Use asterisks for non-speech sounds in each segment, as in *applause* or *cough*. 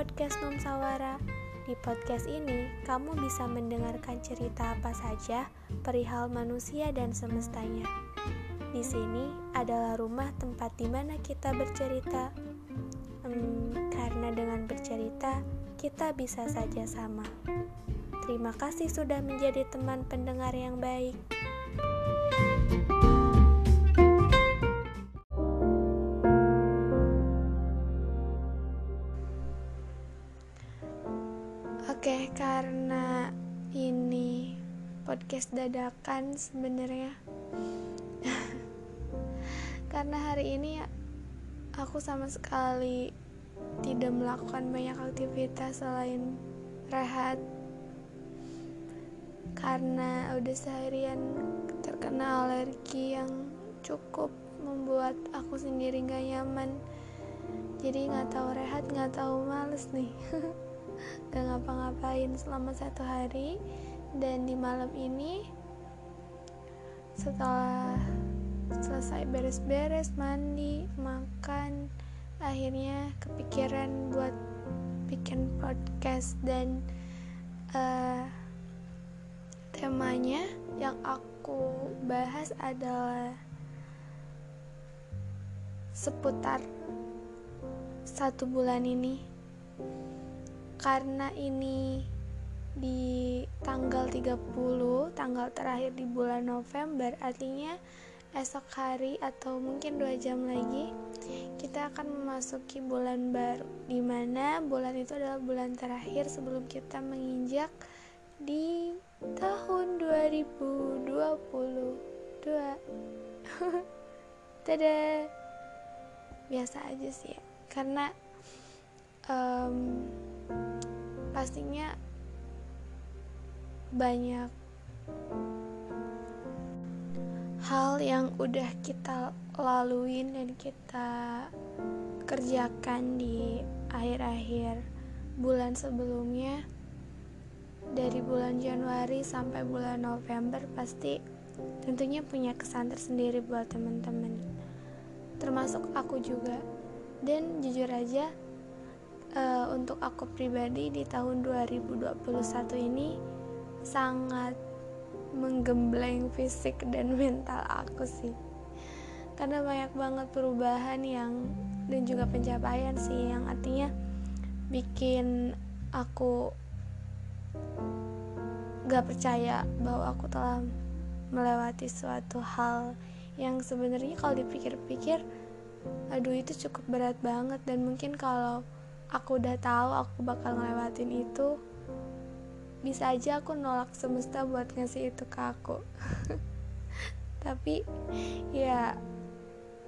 podcast Num Sawara. Di podcast ini, kamu bisa mendengarkan cerita apa saja perihal manusia dan semestanya. Di sini adalah rumah tempat di mana kita bercerita. Hmm, karena dengan bercerita, kita bisa saja sama. Terima kasih sudah menjadi teman pendengar yang baik. Oke, karena ini podcast dadakan sebenarnya. *laughs* karena hari ini aku sama sekali tidak melakukan banyak aktivitas selain rehat. Karena udah seharian terkena alergi yang cukup membuat aku sendiri gak nyaman. Jadi nggak tahu rehat, nggak tahu males nih. *laughs* gak ngapa-ngapain selama satu hari. Dan di malam ini setelah selesai beres-beres mandi makan akhirnya kepikiran buat bikin podcast dan uh, temanya yang aku bahas adalah seputar satu bulan ini karena ini di tanggal 30 tanggal terakhir di bulan November artinya esok hari atau mungkin dua jam lagi kita akan memasuki bulan baru di mana bulan itu adalah bulan terakhir sebelum kita menginjak di tahun 2022 *laughs* tada! Biasa aja sih ya. Karena um, pastinya banyak hal yang udah kita laluin dan kita kerjakan di akhir-akhir bulan sebelumnya. Dari bulan Januari sampai bulan November pasti tentunya punya kesan tersendiri buat teman-teman. Termasuk aku juga. Dan jujur aja uh, untuk aku pribadi di tahun 2021 ini sangat menggembleng fisik dan *laughs* mental aku sih. Karena banyak banget perubahan yang dan juga pencapaian sih yang artinya bikin aku gak percaya bahwa aku telah melewati suatu hal yang sebenarnya kalau dipikir-pikir aduh itu cukup berat banget. Dan mungkin kalau aku udah tahu aku bakal ngelewatin itu bisa aja aku nolak semesta buat ngasih itu ke aku. *laughs* Tapi ya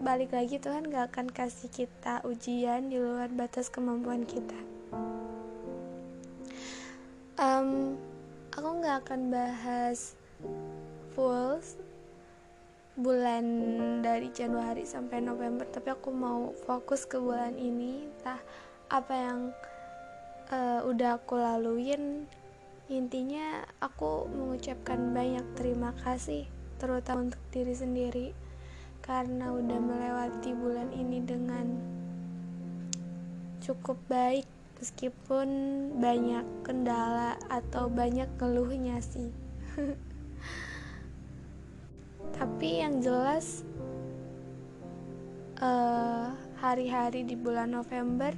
balik lagi Tuhan gak akan kasih kita ujian di luar batas kemampuan kita. Um, aku gak akan bahas full bulan dari Januari sampai November tapi aku mau fokus ke bulan ini. Entah apa yang uh, udah aku laluin intinya aku mengucapkan banyak terima kasih terutama untuk diri sendiri karena udah melewati bulan ini dengan cukup baik meskipun banyak kendala atau banyak keluhnya sih. *laughs* Tapi yang jelas eh, hari-hari uh, di bulan November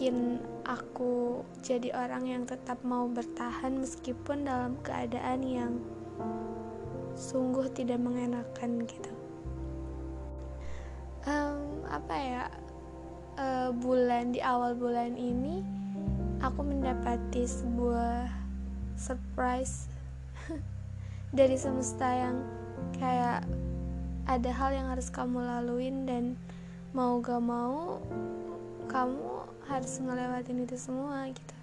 bikin aku jadi orang yang tetap mau bertahan meskipun dalam keadaan yang sungguh tidak mengenakan gitu. Um, apa ya uh, bulan di awal bulan ini aku mendapati sebuah surprise *laughs* dari semesta yang kayak ada hal yang harus kamu laluin dan mau gak mau kamu harus ngelewatin itu semua gitu.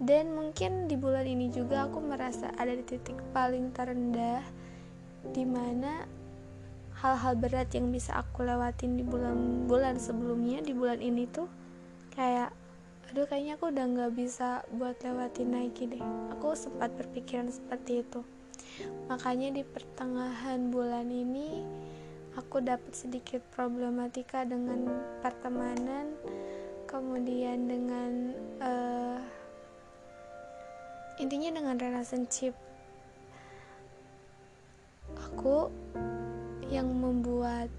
Dan mungkin di bulan ini juga aku merasa ada di titik paling terendah di mana hal-hal berat yang bisa aku lewatin di bulan-bulan sebelumnya di bulan ini tuh kayak aduh kayaknya aku udah nggak bisa buat lewatin lagi deh. Aku sempat berpikiran seperti itu. Makanya di pertengahan bulan ini aku dapat sedikit problematika dengan pertemanan kemudian dengan uh, intinya dengan relationship. Aku yang membuat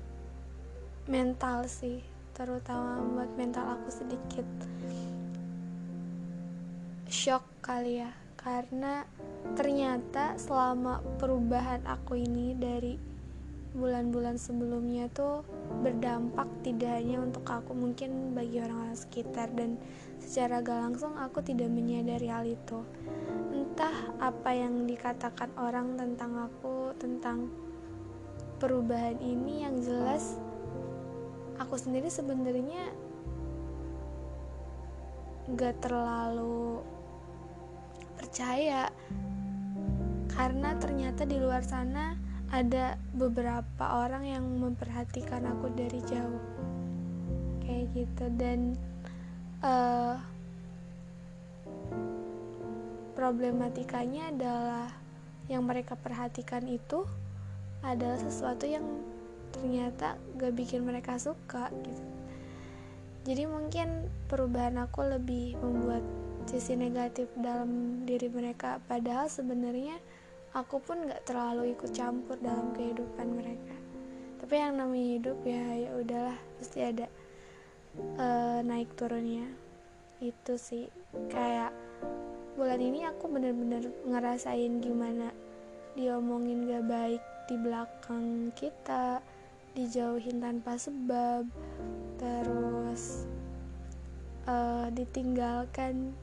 mental sih terutama buat mental aku sedikit shock kali ya. Karena ternyata selama perubahan aku ini dari bulan-bulan sebelumnya tuh berdampak tidak hanya untuk aku mungkin bagi orang-orang sekitar. Dan secara gak langsung aku tidak menyadari hal itu. Entah apa yang dikatakan orang tentang aku tentang perubahan ini yang jelas aku sendiri sebenarnya gak terlalu percaya. Karena ternyata di luar sana ada beberapa orang yang memperhatikan aku dari jauh. Kayak gitu. Dan uh, problematikanya adalah yang mereka perhatikan itu adalah sesuatu yang ternyata gak bikin mereka suka gitu. Jadi mungkin perubahan aku lebih membuat sisi negatif dalam diri mereka. Padahal sebenarnya aku pun nggak terlalu ikut campur dalam kehidupan mereka. Tapi yang namanya hidup ya ya udahlah pasti ada uh, naik turunnya. Itu sih. Kayak bulan ini aku bener-bener ngerasain gimana diomongin gak baik di belakang kita dijauhin tanpa sebab terus uh, ditinggalkan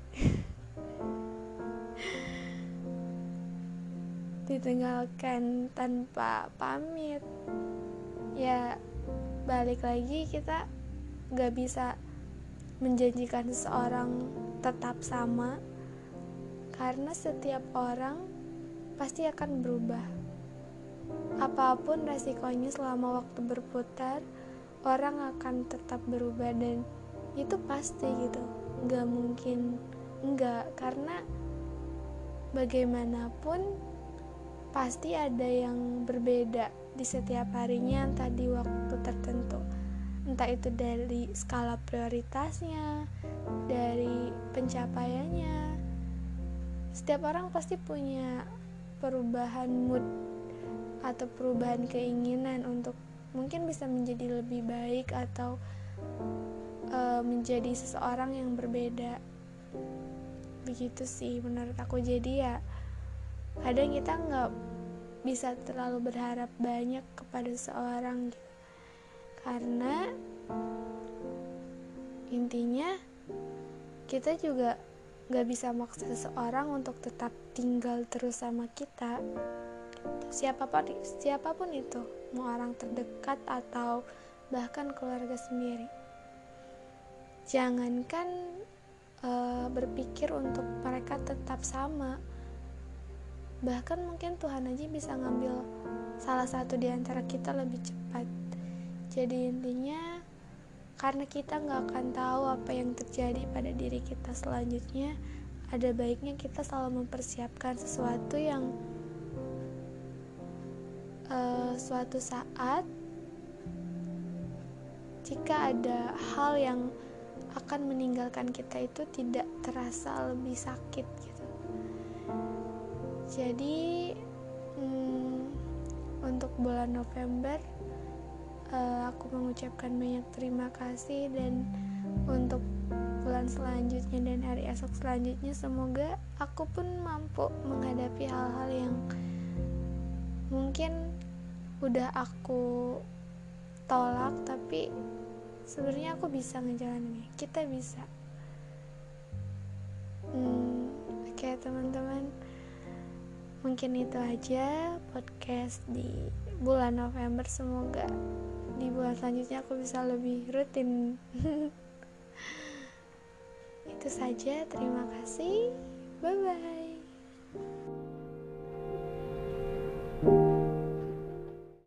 ditinggalkan tanpa pamit. Ya balik lagi kita gak bisa menjanjikan seseorang tetap sama karena setiap orang pasti akan berubah. Apa pun resikonya selama waktu berputar orang akan tetap berubah dan itu pasti gitu. Gak mungkin enggak karena bagaimanapun pasti ada yang berbeda di setiap harinya entah di waktu tertentu. Entah itu dari skala prioritasnya dari pencapaiannya. Setiap orang pasti punya perubahan mood atau perubahan keinginan untuk mungkin bisa menjadi lebih baik atau uh, menjadi seseorang yang berbeda. Begitu sih menurut aku. Jadi ya kadang kita nggak bisa terlalu berharap banyak kepada seorang gitu. karena intinya kita juga nggak bisa maksa seseorang untuk tetap tinggal terus sama kita. Siapa pun siapa pun itu mau orang terdekat atau bahkan keluarga sendiri. Jangankan uh, berpikir untuk mereka tetap sama bahkan mungkin Tuhan aja bisa ngambil salah satu di antara kita lebih cepat. Jadi intinya karena kita nggak akan tahu apa yang terjadi pada diri kita selanjutnya ada baiknya kita selalu mempersiapkan sesuatu yang uh, suatu saat jika ada hal yang akan meninggalkan kita itu tidak terasa lebih sakit jadi hmm, untuk bulan November uh, aku mengucapkan banyak terima kasih dan untuk bulan selanjutnya dan hari esok selanjutnya semoga aku pun mampu menghadapi hal-hal yang mungkin udah aku tolak tapi sebenarnya aku bisa ngejalaninnya. Kita bisa. Hmm, oke okay, teman-teman mungkin itu aja podcast di bulan November. Semoga di bulan selanjutnya aku bisa lebih rutin. *laughs* Itu saja. Terima kasih. Bye bye